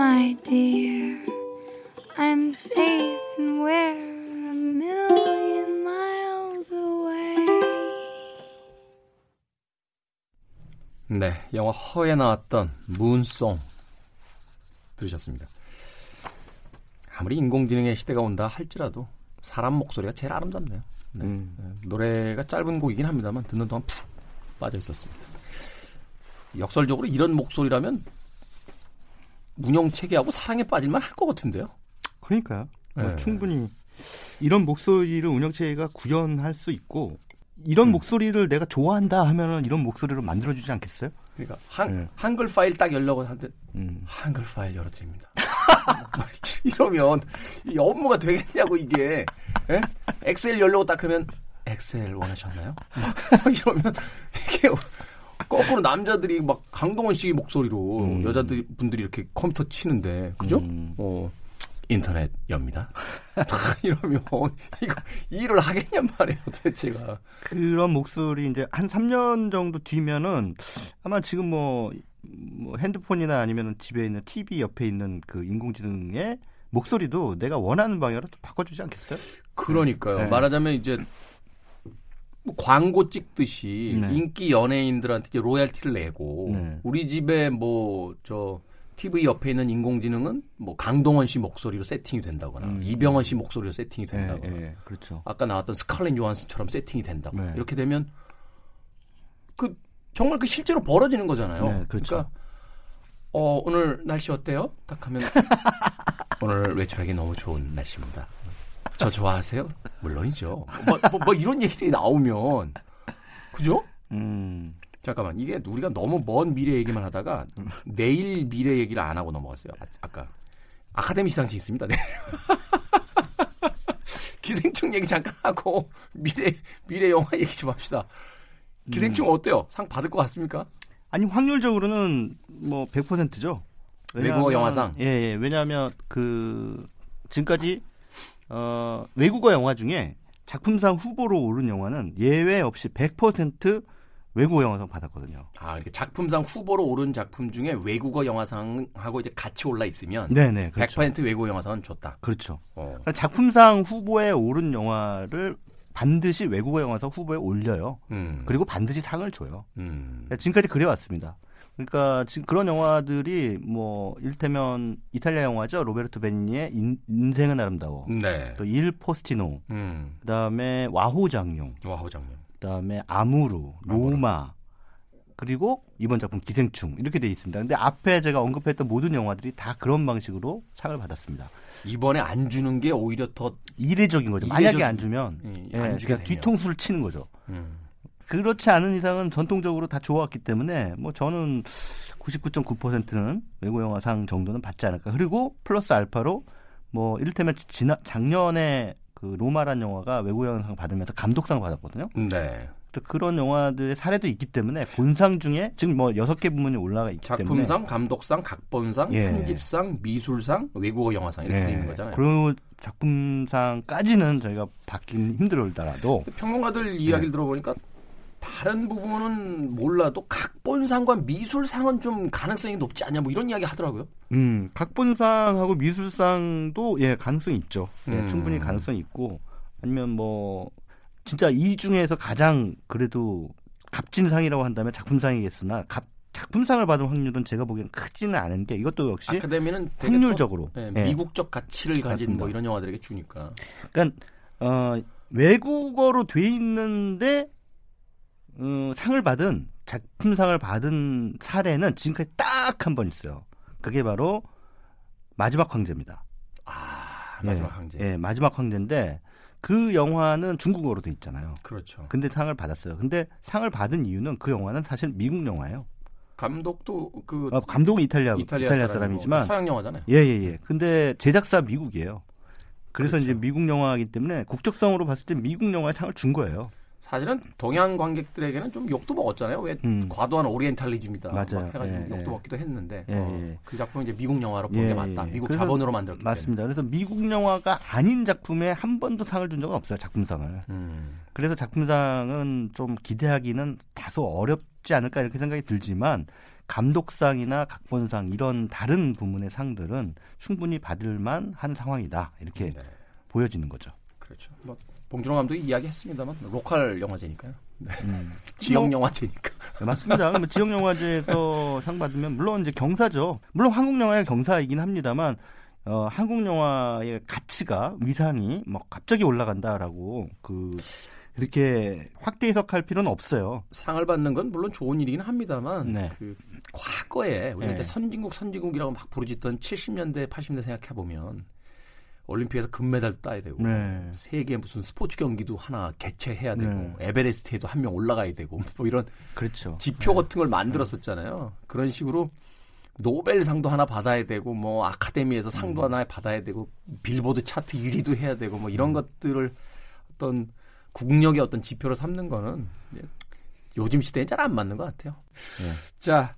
My dear. I'm safe and we're a million miles away. 네, 영화 허에 나왔던 문송 들으셨습니다. 아무리 인공지능의 시대가 온다 할지라도 사람 목소리가 제일 아름답네요. 네. 음. 네, 노래가 짧은 곡이긴 합니다만 듣는 동안 푹 빠져 있었습니다. 역설적으로 이런 목소리라면 문영 체계하고 사랑에 빠질만 할 것 같은데요. 그러니까요. 뭐 네. 충분히 이런 목소리를 운영체가 구현할 수 있고 이런 음. 목소리를 내가 좋아한다 하면은 이런 목소리로 만들어주지 않겠어요? 그러니까 한, 네. 한글 파일 딱 열려고 하는데 음. 한글 파일 열어드립니다. <laughs> 이러면 이 업무가 되겠냐고 이게 예? 엑셀 열려고 딱 하면 엑셀 원하셨나요? 막 <laughs> 이러면 이게 거꾸로 남자들이 막 강동원 씨 목소리로 음. 여자들 분들이 이렇게 컴퓨터 치는데 그죠? 음. 어 인터넷 엽니다. <laughs> 이러면 이거 일을 하겠냔 말이에요 도대체가. 그런 목소리 이제 한 3년 정도 뒤면은 아마 지금 뭐, 뭐 핸드폰이나 아니면 집에 있는 TV 옆에 있는 그 인공지능의 목소리도 내가 원하는 방향으로 또 바꿔주지 않겠어요? 그러니까요. 네. 말하자면 이제 뭐 광고 찍듯이 네. 인기 연예인들한테 이제 로얄티를 내고 네. 우리 집에 뭐 저 TV 옆에 있는 인공지능은 뭐 강동원 씨 목소리로 세팅이 된다거나 음. 이병헌 씨 목소리로 세팅이 된다거나 예, 예, 그렇죠. 아까 나왔던 스칼렛 요한스처럼 세팅이 된다거나 네. 이렇게 되면 그 정말 그 실제로 벌어지는 거잖아요. 네, 그렇죠. 러니까 어, 오늘 날씨 어때요? 딱 하면 <laughs> 오늘 외출하기 너무 좋은 날씨입니다. 저 좋아하세요? 물론이죠. 뭐, 뭐, 뭐 이런 얘기들이 나오면 그죠? 음, 잠깐만 이게 우리가 너무 먼 미래 얘기만 하다가 내일 미래 얘기를 안 하고 넘어갔어요. 아, 아까 아카데미 시상식 있습니다. 네. <laughs> 기생충 얘기 잠깐 하고 미래 미래 영화 얘기 좀 합시다. 기생충 어때요? 상 받을 것 같습니까? 아니 확률적으로는 뭐 100%죠. 외국어 영화상? 예, 예. 왜냐하면 그 지금까지 어 외국어 영화 중에 작품상 후보로 오른 영화는 예외 없이 100% 외국어 영화상 받았거든요. 아, 이렇게 작품상 후보로 오른 작품 중에 외국어 영화상하고 이제 같이 올라 있으면 네, 네, 그렇죠. 100% 외국어 영화상은 줬다. 그렇죠. 어. 그러니까 작품상 후보에 오른 영화를 반드시 외국어 영화상 후보에 올려요. 음. 그리고 반드시 상을 줘요. 음. 지금까지 그래왔습니다. 그러니까 지금 그런 영화들이 뭐 일테면 이탈리아 영화죠 로베르토 베니니의 인, 인생은 아름다워. 네. 또 일 포스티노, 음. 그다음에 와호장룡, 와호장룡. 그다음에 아무르, 아무르. 로마, 그리고 이번 작품 기생충 이렇게 돼 있습니다. 근데 앞에 제가 언급했던 모든 영화들이 다 그런 방식으로 상을 받았습니다. 이번에 안 주는 게 오히려 더 이례적인 거죠. 이례적인- 만약에 안 주면 예, 예, 안 주게 그냥 되면. 뒤통수를 치는 거죠. 음. 그렇지 않은 이상은 전통적으로 다 좋았기 때문에 뭐 저는 99.9%는 외국 영화상 정도는 받지 않을까. 그리고 플러스 알파로 뭐 이를테면 지난 작년에 그 로마란 영화가 외국 영화상 받으면서 감독상 받았거든요. 네. 또 그런 영화들의 사례도 있기 때문에 본상 중에 지금 뭐 여섯 개 부문이 올라가 있기 때문에 작품상, 감독상, 각본상, 예. 편집상, 미술상, 외국어 영화상 이렇게 돼 있는 거잖아요. 그리고 작품상까지는 저희가 받긴 힘들더라도 평론가들 이야기를 네. 들어보니까 다른 부분은 몰라도 각본상과 미술상은 좀 가능성이 높지 않냐 뭐 이런 이야기 하더라고요. 음, 각본상하고 미술상도 예 가능성이 있죠. 예, 음. 충분히 가능성이 있고 아니면 뭐 진짜 이 중에서 가장 그래도 값진 상이라고 한다면 작품상이겠으나 값, 작품상을 받은 확률은 제가 보기엔 크지는 않은 게 이것도 역시 아카데미는 확률적으로 또, 예, 예. 미국적 가치를 가진 맞습니다. 뭐 이런 영화들에게 주니까. 그러니까 어, 외국어로 돼 있는데 어, 상을 받은 작품상을 받은 사례는 지금까지 딱 한 번 있어요. 그게 바로 마지막 황제입니다. 아, 마지막 예, 황제. 예, 마지막 황제인데 그 영화는 중국어로 돼 있잖아요. 그렇죠. 근데 상을 받았어요. 근데 상을 받은 이유는 그 영화는 사실 미국 영화예요. 감독도 그 어, 감독은 이탈리아 이탈리아, 이탈리아 사람이지만 서양 영화잖아요. 예, 예, 예. 근데 제작사 미국이에요. 그래서 그렇죠. 이제 미국 영화이기 때문에 국적성으로 봤을 때 미국 영화에 상을 준 거예요. 사실은 동양 관객들에게는 좀 욕도 먹었잖아요. 왜 음. 과도한 오리엔탈리즘이다. 맞아요. 막 해가지고 예, 욕도 예. 먹기도 했는데 예, 어, 예. 그 작품은 이제 미국 영화로 본 예, 게 맞다. 예. 미국 자본으로 만들었기 때문에. 맞습니다. 그래서 미국 영화가 아닌 작품에 한 번도 상을 준 적은 없어요. 작품상을. 음. 그래서 작품상은 좀 기대하기는 다소 어렵지 않을까 이렇게 생각이 들지만 감독상이나 각본상 이런 다른 부문의 상들은 충분히 받을 만 한 상황이다. 이렇게 네. 보여지는 거죠. 그렇죠. 뭐 봉준호 감독이 이야기했습니다만 로컬 영화제니까요. 네. 음. <laughs> 지역 뭐, 영화제니까. 네, 맞습니다. 뭐 지역 영화제에서 <laughs> 상 받으면 물론 이제 경사죠. 물론 한국 영화의 경사이긴 합니다만 어, 한국 영화의 가치가 위상이 뭐 갑자기 올라간다라고 그 이렇게 확대 해석할 필요는 없어요. 상을 받는 건 물론 좋은 일이긴 합니다만 네. 그 과거에 우리가 네. 이제 선진국 선진국이라고 막 부르짖던 70년대 80년대 생각해 보면 올림픽에서 금메달도 따야 되고 네. 세계 무슨 스포츠 경기도 하나 개최해야 되고 네. 에베레스트에도 한 명 올라가야 되고 <laughs> 뭐 이런 그렇죠. 지표 같은 걸 만들었었잖아요. 그런 식으로 노벨상도 하나 받아야 되고 뭐 아카데미에서 음. 상도 하나 받아야 되고 빌보드 차트 1위도 해야 되고 뭐 음. 이런 것들을 어떤 국력의 어떤 지표로 삼는 거는 요즘 시대에 잘 안 맞는 것 같아요. 네. 자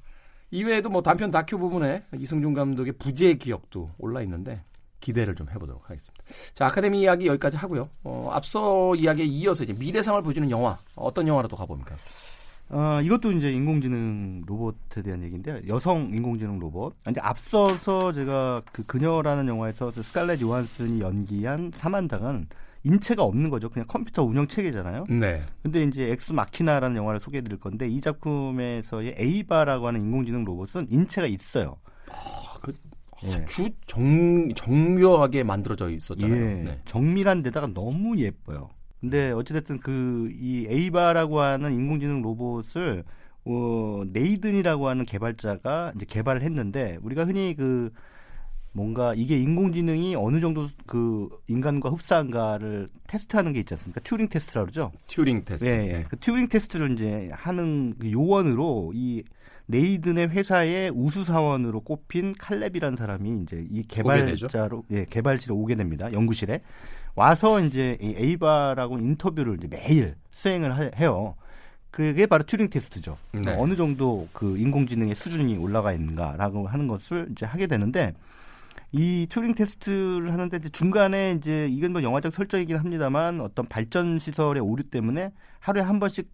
이외에도 뭐 단편 다큐 부분에 이승준 감독의 부재 기억도 올라 있는데 기대를 좀 해보도록 하겠습니다. 자 아카데미 이야기 여기까지 하고요. 어, 앞서 이야기에 이어서 이제 미래상을 보여주는 영화 어떤 영화로 또 가봅니까? 어, 이것도 이제 인공지능 로봇에 대한 얘기인데요. 여성 인공지능 로봇. 이제 앞서서 제가 그 그녀라는 영화에서 그 스칼렛 요한슨이 연기한 사만다는 인체가 없는 거죠. 그냥 컴퓨터 운영 체계잖아요. 네. 근데 이제 엑스 마키나라는 영화를 소개해 드릴 건데 이 작품에서의 에이바라고 하는 인공지능 로봇은 인체가 있어요. 그 예. 주 정, 정교하게 만들어져 있었잖아요. 예, 네. 정밀한 데다가 너무 예뻐요. 근데 어찌됐든 그 이 에이바라고 하는 인공지능 로봇을 어, 네이든이라고 하는 개발자가 이제 개발을 했는데 우리가 흔히 그 뭔가 이게 인공지능이 어느 정도 그 인간과 흡사한가를 테스트하는 게 있지 않습니까? 튜링 테스트라고 그러죠. 튜링 테스트. 예, 예. 그 튜링 테스트를 이제 하는 그 요원으로 이 네이든의 회사의 우수 사원으로 꼽힌 칼렙이라는 사람이 이제 이 개발자로 예, 개발실에 오게 됩니다. 연구실에 와서 이제 이 에이바하고 인터뷰를 이제 매일 수행을 하- 해요. 그게 바로 튜링 테스트죠. 네. 어느 정도 그 인공지능의 수준이 올라가 있는가라고 하는 것을 이제 하게 되는데 이 튜링 테스트를 하는데 이제 중간에 이제 이건 뭐 영화적 설정이긴 합니다만 어떤 발전 시설의 오류 때문에 하루에 한 번씩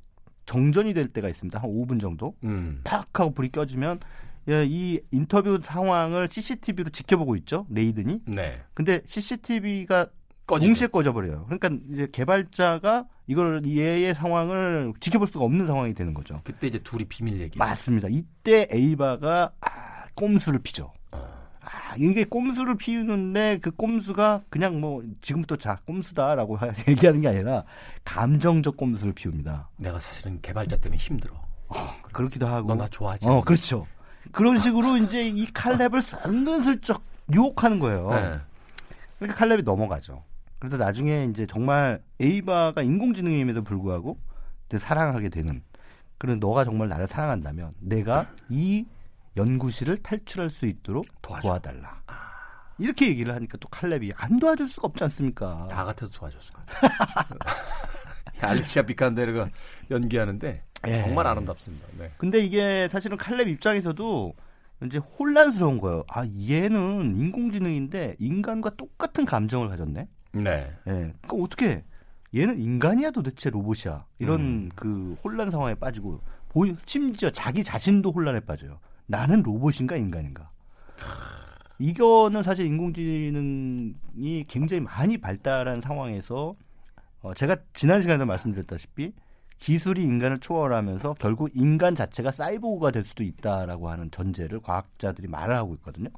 정전이 될 때가 있습니다. 한 5분 정도. 음. 팍 하고 불이 꺼지면 예, 이 인터뷰 상황을 CCTV로 지켜보고 있죠. 네이든이. 네. 근데 CCTV가 꺼지죠. 동시에 꺼져버려요. 그러니까 이제 개발자가 이걸 얘의 상황을 지켜볼 수가 없는 상황이 되는 거죠. 그때 이제 둘이 비밀 얘기. 맞습니다. 이때 에이바가 아, 꼼수를 피죠. 어. 아, 이게 꼼수를 피우는데 그 꼼수가 그냥 뭐 지금부터 자 꼼수다라고 하- <laughs> 얘기하는 게 아니라 감정적 꼼수를 피웁니다. 내가 사실은 개발자 때문에 힘들어. 그렇기도 하고. 너나 좋아하지? 어, 그렇죠. 그런 식으로 이제 이 칼렙을 은근슬쩍 유혹하는 거예요. 네. 그러니까 칼렙이 넘어가죠. 그래서 나중에 이제 정말 에이바가 인공지능임에도 불구하고 사랑하게 되는 그런 너가 정말 나를 사랑한다면 내가 이 연구실을 탈출할 수 있도록 도와줘. 도와달라. 이렇게 얘기를 하니까 또 칼렙이 안 도와줄 수가 없지 않습니까? 나 같아서 도와줬을 거야. <laughs> 알리시아 비칸데르가 연기하는데 예. 정말 아름답습니다. 네. 근데 이게 사실은 칼렙 입장에서도 이제 혼란스러운 거예요. 아 얘는 인공지능인데 인간과 똑같은 감정을 가졌네. 네. 예. 그러니까 어떻게 얘는 인간이야 도대체 로봇이야. 이런 음. 그 혼란 상황에 빠지고 심지어 자기 자신도 혼란에 빠져요. 나는 로봇인가 인간인가. 이거는 사실 인공지능이 굉장히 많이 발달한 상황에서 어, 제가 지난 시간에도 말씀드렸다시피 기술이 인간을 초월하면서 결국 인간 자체가 사이보그가 될 수도 있다라고 하는 전제를 과학자들이 말을 하고 있거든요.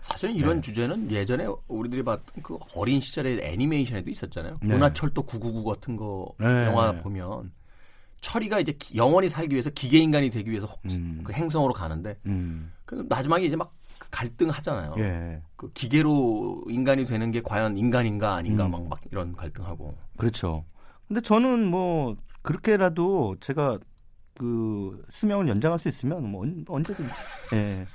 사실 이런 네. 주제는 예전에 우리들이 봤던 그 어린 시절의 애니메이션에도 있었잖아요. 네. 은하철도 999 같은 거 네. 영화 보면 철이가 이제 기- 영원히 살기 위해서 기계 인간이 되기 위해서 혹- 음. 그 행성으로 가는데 음. 그 마지막에 이제 막 갈등하잖아요. 예. 그 기계로 인간이 되는 게 과연 인간인가 아닌가 음. 막, 막 이런 갈등하고. 그렇죠. 근데 저는 뭐 그렇게라도 제가 그 수명을 연장할 수 있으면 뭐 언- 언제든지 <laughs> 예.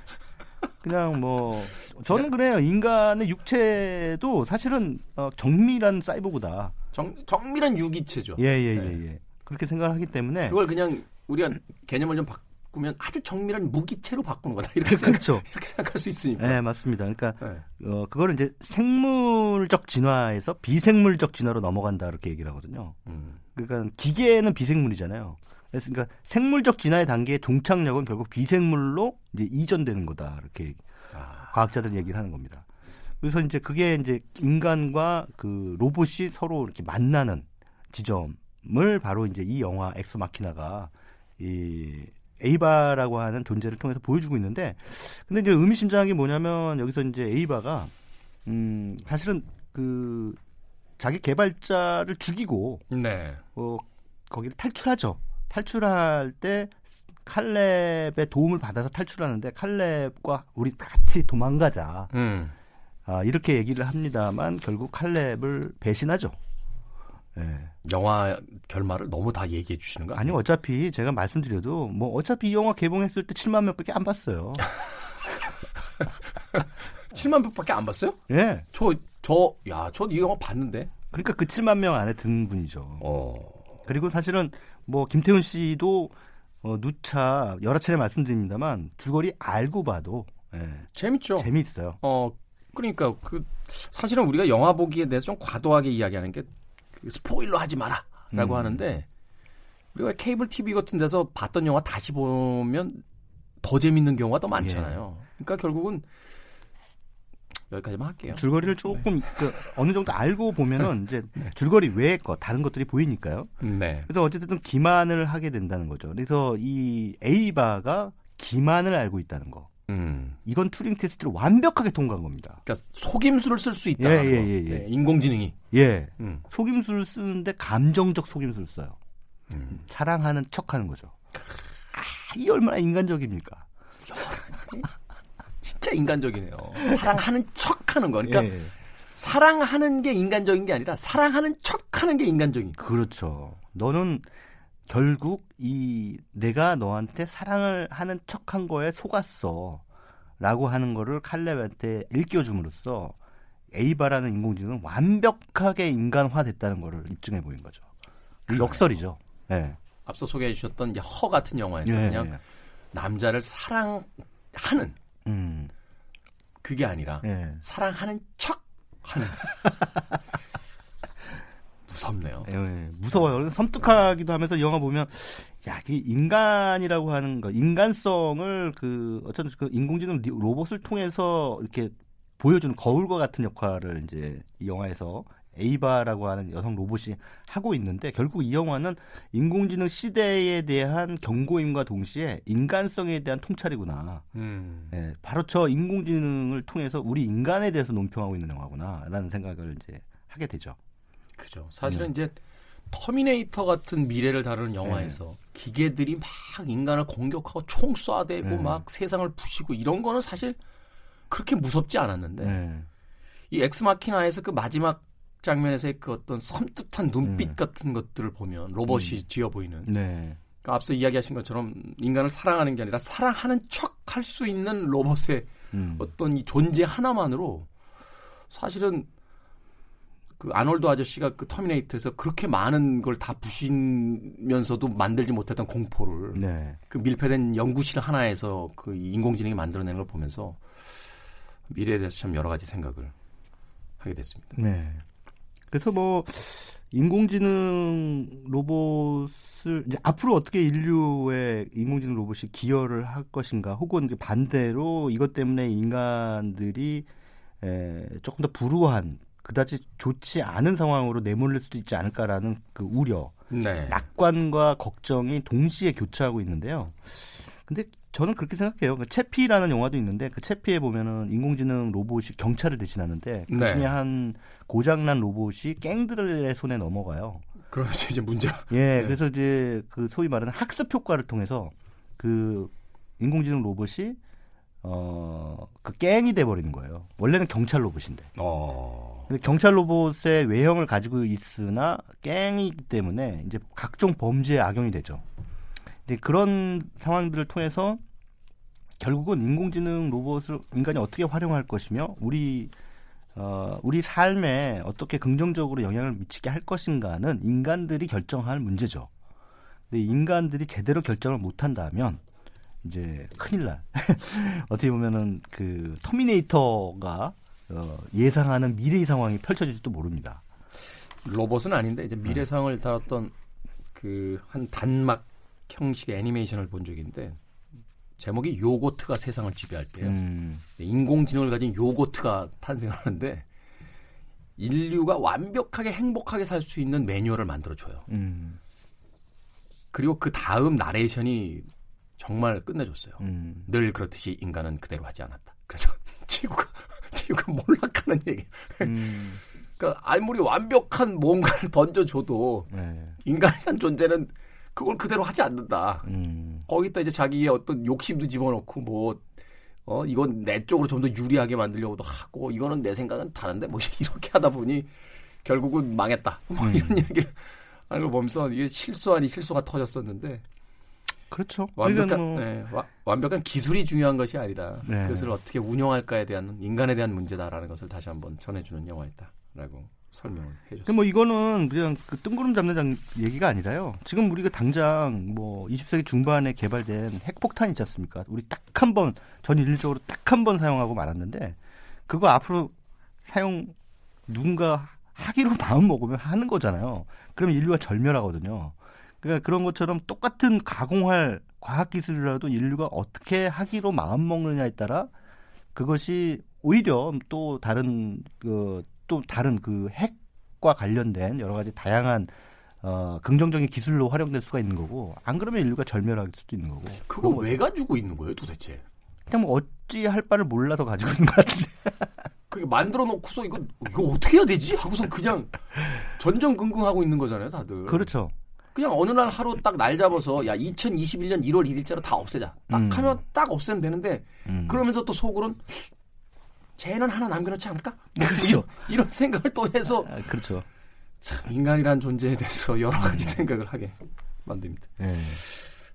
그냥 뭐 저는 그래요. 인간의 육체도 사실은 어, 정밀한 사이보그다. 정, 정밀한 유기체죠. 예 예 예 예, 네. 예. 그렇게 생각을 하기 때문에 그걸 그냥 우리가 개념을 좀 바꾸면 아주 정밀한 무기체로 바꾸는 거다. 이렇게, <laughs> 생각, 그렇죠. 이렇게 생각할 수 있으니까. 네 맞습니다. 그러니까 네. 어 그거를 이제 생물적 진화에서 비생물적 진화로 넘어간다 이렇게 얘기를 하거든요. 음. 그러니까 기계는 비생물이잖아요. 그래서 그러니까 생물적 진화의 단계의 종착역은 결국 비생물로 이제 이전되는 거다 이렇게 아, 과학자들 얘기를 하는 겁니다. 그래서 이제 그게 이제 인간과 그 로봇이 서로 이렇게 만나는 지점 을 바로 이제 이 영화 엑스 마키나가 이 에이바라고 하는 존재를 통해서 보여주고 있는데 근데 이제 의미심장한 게 뭐냐면 여기서 이제 에이바가 음 사실은 그 자기 개발자를 죽이고 네. 어, 거기를 탈출하죠. 탈출할 때 칼렙의 도움을 받아서 탈출하는데 칼렙과 우리 같이 도망가자. 음. 아, 이렇게 얘기를 합니다만 결국 칼렙을 배신하죠. 예. 영화 결말을 너무 다 얘기해 주시는 거 아니? 어차피 제가 말씀드려도 뭐 어차피 이 영화 개봉했을 때 7만 명밖에 안 봤어요. <laughs> 7만 명밖에 안 봤어요? 예. 저, 저, 야, 저 이 영화 봤는데. 그러니까 그 7만 명 안에 든 분이죠. 어. 그리고 사실은 뭐 김태훈 씨도 어, 누차 여러 차례 말씀드립니다만 줄거리 알고 봐도 예, 재밌죠? 재미있어요. 어, 그러니까 그 사실은 우리가 영화 보기에 대해서 좀 과도하게 이야기하는 게그 스포일러 하지 마라라고 음. 하는데 우리가 케이블 TV 같은 데서 봤던 영화 다시 보면 더 재밌는 경우가 더 많잖아요. 그러니까 결국은 여기까지만 할게요. 줄거리를 조금 그 어느 정도 알고 보면은 이제 줄거리 외의 것 다른 것들이 보이니까요. 네. 그래서 어쨌든 기만을 하게 된다는 거죠. 그래서 이 에이바가 기만을 알고 있다는 거. 음. 이건 투링 테스트를 완벽하게 통과한 겁니다. 그러니까 속임수를 쓸 수 있다. 예, 예, 예, 예. 네, 인공지능이. 예. 음. 속임수를 쓰는데 감정적 속임수를 써요. 음. 사랑하는 척하는 거죠. 아, 이 얼마나 인간적입니까? <laughs> 진짜 인간적이네요. 사랑하는 척하는 거. 그러니까 예. 사랑하는 게 인간적인 게 아니라 사랑하는 척하는 게 인간적인. 그렇죠. 너는 결국 이 내가 너한테 사랑을 하는 척한 거에 속았어. 라고 하는 거를 칼렙한테 일깨워줌으로써 에이바라는 인공지능은 완벽하게 인간화됐다는 거를 입증해 보인 거죠. 이 역설이죠. 예. 앞서 소개해 주셨던 허 같은 영화에서 예, 그냥 예. 남자를 사랑하는 음. 그게 아니라 예. 사랑하는 척 하는. <laughs> 무섭네요. 예, 예. 무서워요. 섬뜩하기도 하면서 영화 보면 야, 이 인간이라고 하는 거, 인간성을 그 어떤 그 인공지능 리- 로봇을 통해서 이렇게 보여주는 거울과 같은 역할을 이제 이 영화에서 에이바라고 하는 여성 로봇이 하고 있는데 결국 이 영화는 인공지능 시대에 대한 경고임과 동시에 인간성에 대한 통찰이구나. 음. 예, 바로 저 인공지능을 통해서 우리 인간에 대해서 논평하고 있는 영화구나라는 생각을 이제 하게 되죠. 그죠. 사실은 이제 터미네이터 같은 미래를 다루는 영화에서 네. 기계들이 막 인간을 공격하고 총 쏴대고 네. 막 세상을 부시고 이런 거는 사실 그렇게 무섭지 않았는데 예. 이 엑스마키나에서 그 마지막 장면에서의 그 어떤 섬뜩한 눈빛 네. 같은 것들을 보면 로봇이 지어 보이는 네. 그러니까 앞서 이야기하신 것처럼 인간을 사랑하는 게 아니라 사랑하는 척 할 수 있는 로봇의 음. 어떤 이 존재 하나만으로 사실은 그 아놀드 아저씨가 그 터미네이터에서 그렇게 많은 걸 다 부시면서도 만들지 못했던 공포를 네. 그 밀폐된 연구실 하나에서 그 인공지능이 만들어내는 걸 보면서 미래에 대해서 참 여러 가지 생각을 하게 됐습니다. 네. 그래서 뭐 인공지능 로봇을 이제 앞으로 어떻게 인류의 인공지능 로봇이 기여를 할 것인가, 혹은 반대로 이것 때문에 인간들이 에, 조금 더 불우한 그다지 좋지 않은 상황으로 내몰릴 수도 있지 않을까라는 그 우려 네. 낙관과 걱정이 동시에 교차하고 있는데요. 근데 저는 그렇게 생각해요. 그 채피라는 영화도 있는데 그 채피에 보면은 인공지능 로봇이 경찰을 대신하는데 그 네. 중에 한 고장난 로봇이 갱들의 손에 넘어가요. 그러면서 이제 문제가 예, 네. 그래서 이제 그 소위 말하는 학습 효과를 통해서 그 인공지능 로봇이 어그 갱이 돼 버리는 거예요. 원래는 경찰 로봇인데. 어. 근데 경찰 로봇의 외형을 가지고 있으나 갱이기 때문에 이제 각종 범죄에 악용이 되죠. 근데 그런 상황들을 통해서 결국은 인공지능 로봇을 인간이 어떻게 활용할 것이며 우리 어, 우리 삶에 어떻게 긍정적으로 영향을 미치게 할 것인가는 인간들이 결정할 문제죠. 근데 인간들이 제대로 결정을 못 한다면 이제 큰일 날. <laughs> 어떻게 보면은 그 터미네이터가 어, 예상하는 미래의 상황이 펼쳐질지도 모릅니다. 로봇은 아닌데 이제 네. 미래 상을 다뤘던 그 한 단막 형식의 애니메이션을 본 적인데 제목이 요거트가 세상을 지배할 때요. 음, 인공지능을 가진 요거트가 탄생하는데 인류가 완벽하게 행복하게 살 수 있는 매뉴얼을 만들어 줘요. 음, 그리고 그 다음 나레이션이 정말 끝내줬어요. 음, 늘 그렇듯이 인간은 그대로 하지 않았다. 그래서 <laughs> 지구가 지구가 몰락하는 얘기. 음, 그러니까 아무리 완벽한 뭔가를 던져줘도 네, 인간이란 존재는 그걸 그대로 하지 않는다. 음, 거기다 이제 자기의 어떤 욕심도 집어넣고 뭐 어, 이건 내 쪽으로 좀 더 유리하게 만들려고도 하고 이거는 내 생각은 다른데 뭐 <laughs> 이렇게 하다 보니 결국은 망했다. 뭐 음. 이런 얘기를 하는 걸 보면서 이게 실수 아니 실수가 터졌었는데 그렇죠. 완벽한 뭐, 예, 와- 완벽한 기술이 중요한 것이 아니라 네. 그것을 어떻게 운영할까에 대한 인간에 대한 문제다라는 것을 다시 한번 전해주는 영화였다라고 설명을 해줬습니다. 뭐 이거는 그냥 그 뜬구름 잡는 장 얘기가 아니라요. 지금 우리가 당장 뭐 20세기 중반에 개발된 핵폭탄 있지 않습니까? 우리 딱 한 번 전 인류적으로 딱 한 번 사용하고 말았는데 그거 앞으로 사용 누군가 하기로 <laughs> 마음 먹으면 하는 거잖아요. 그러면 인류가 절멸하거든요. 그러니까 그런 것처럼 똑같은 가공할 과학 기술이라도 인류가 어떻게 하기로 마음 먹느냐에 따라 그것이 오히려 또 다른 그 또 다른 그 핵과 관련된 여러 가지 다양한 어 긍정적인 기술로 활용될 수가 있는 거고 안 그러면 인류가 절멸할 수도 있는 거고 그거 왜 가지고 있는 거예요, 도대체? 그냥 뭐 어찌 할 바를 몰라서 가지고 있는 것 같은데 <laughs> 그게 만들어 놓고서 이거 이거 어떻게 해야 되지? 하고선 그냥 전전긍긍하고 있는 거잖아요, 다들. 그렇죠 그냥 어느 날 하루 딱 날 잡아서 야 2021년 1월 1일자로 다 없애자. 딱 음. 하면 딱 없애면 되는데 음. 그러면서 또 속으로는 쟤는 하나 남겨놓지 않을까? 뭐 그렇죠. <laughs> 이런, 생각을 또 해서 아, 그렇죠 참 인간이란 존재에 대해서 여러 가지 생각을 하게 만듭니다. 예.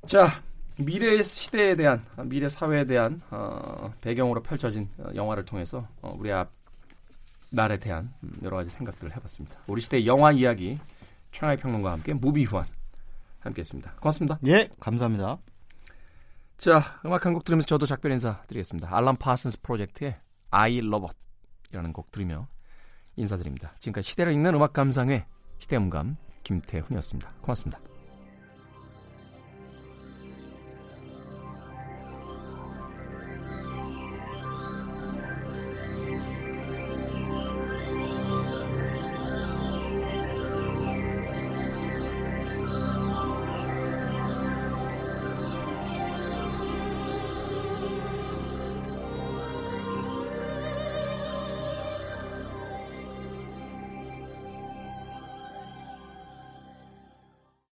자 미래 시대에 대한 미래 사회에 대한 어, 배경으로 펼쳐진 어, 영화를 통해서 어, 우리 앞 날에 대한 음, 여러 가지 생각들을 해봤습니다. 우리 시대 영화 이야기 최하의 평론가와 함께 무비 후한 함께했습니다. 고맙습니다. 예 감사합니다 자 음악 한 곡 들으면서 저도 작별 인사 드리겠습니다. 알람 파슨스 프로젝트의 I Love It이라는 곡 들으며 인사드립니다. 지금까지 시대를 읽는 음악 감상회 시대음감 김태훈이었습니다. 고맙습니다.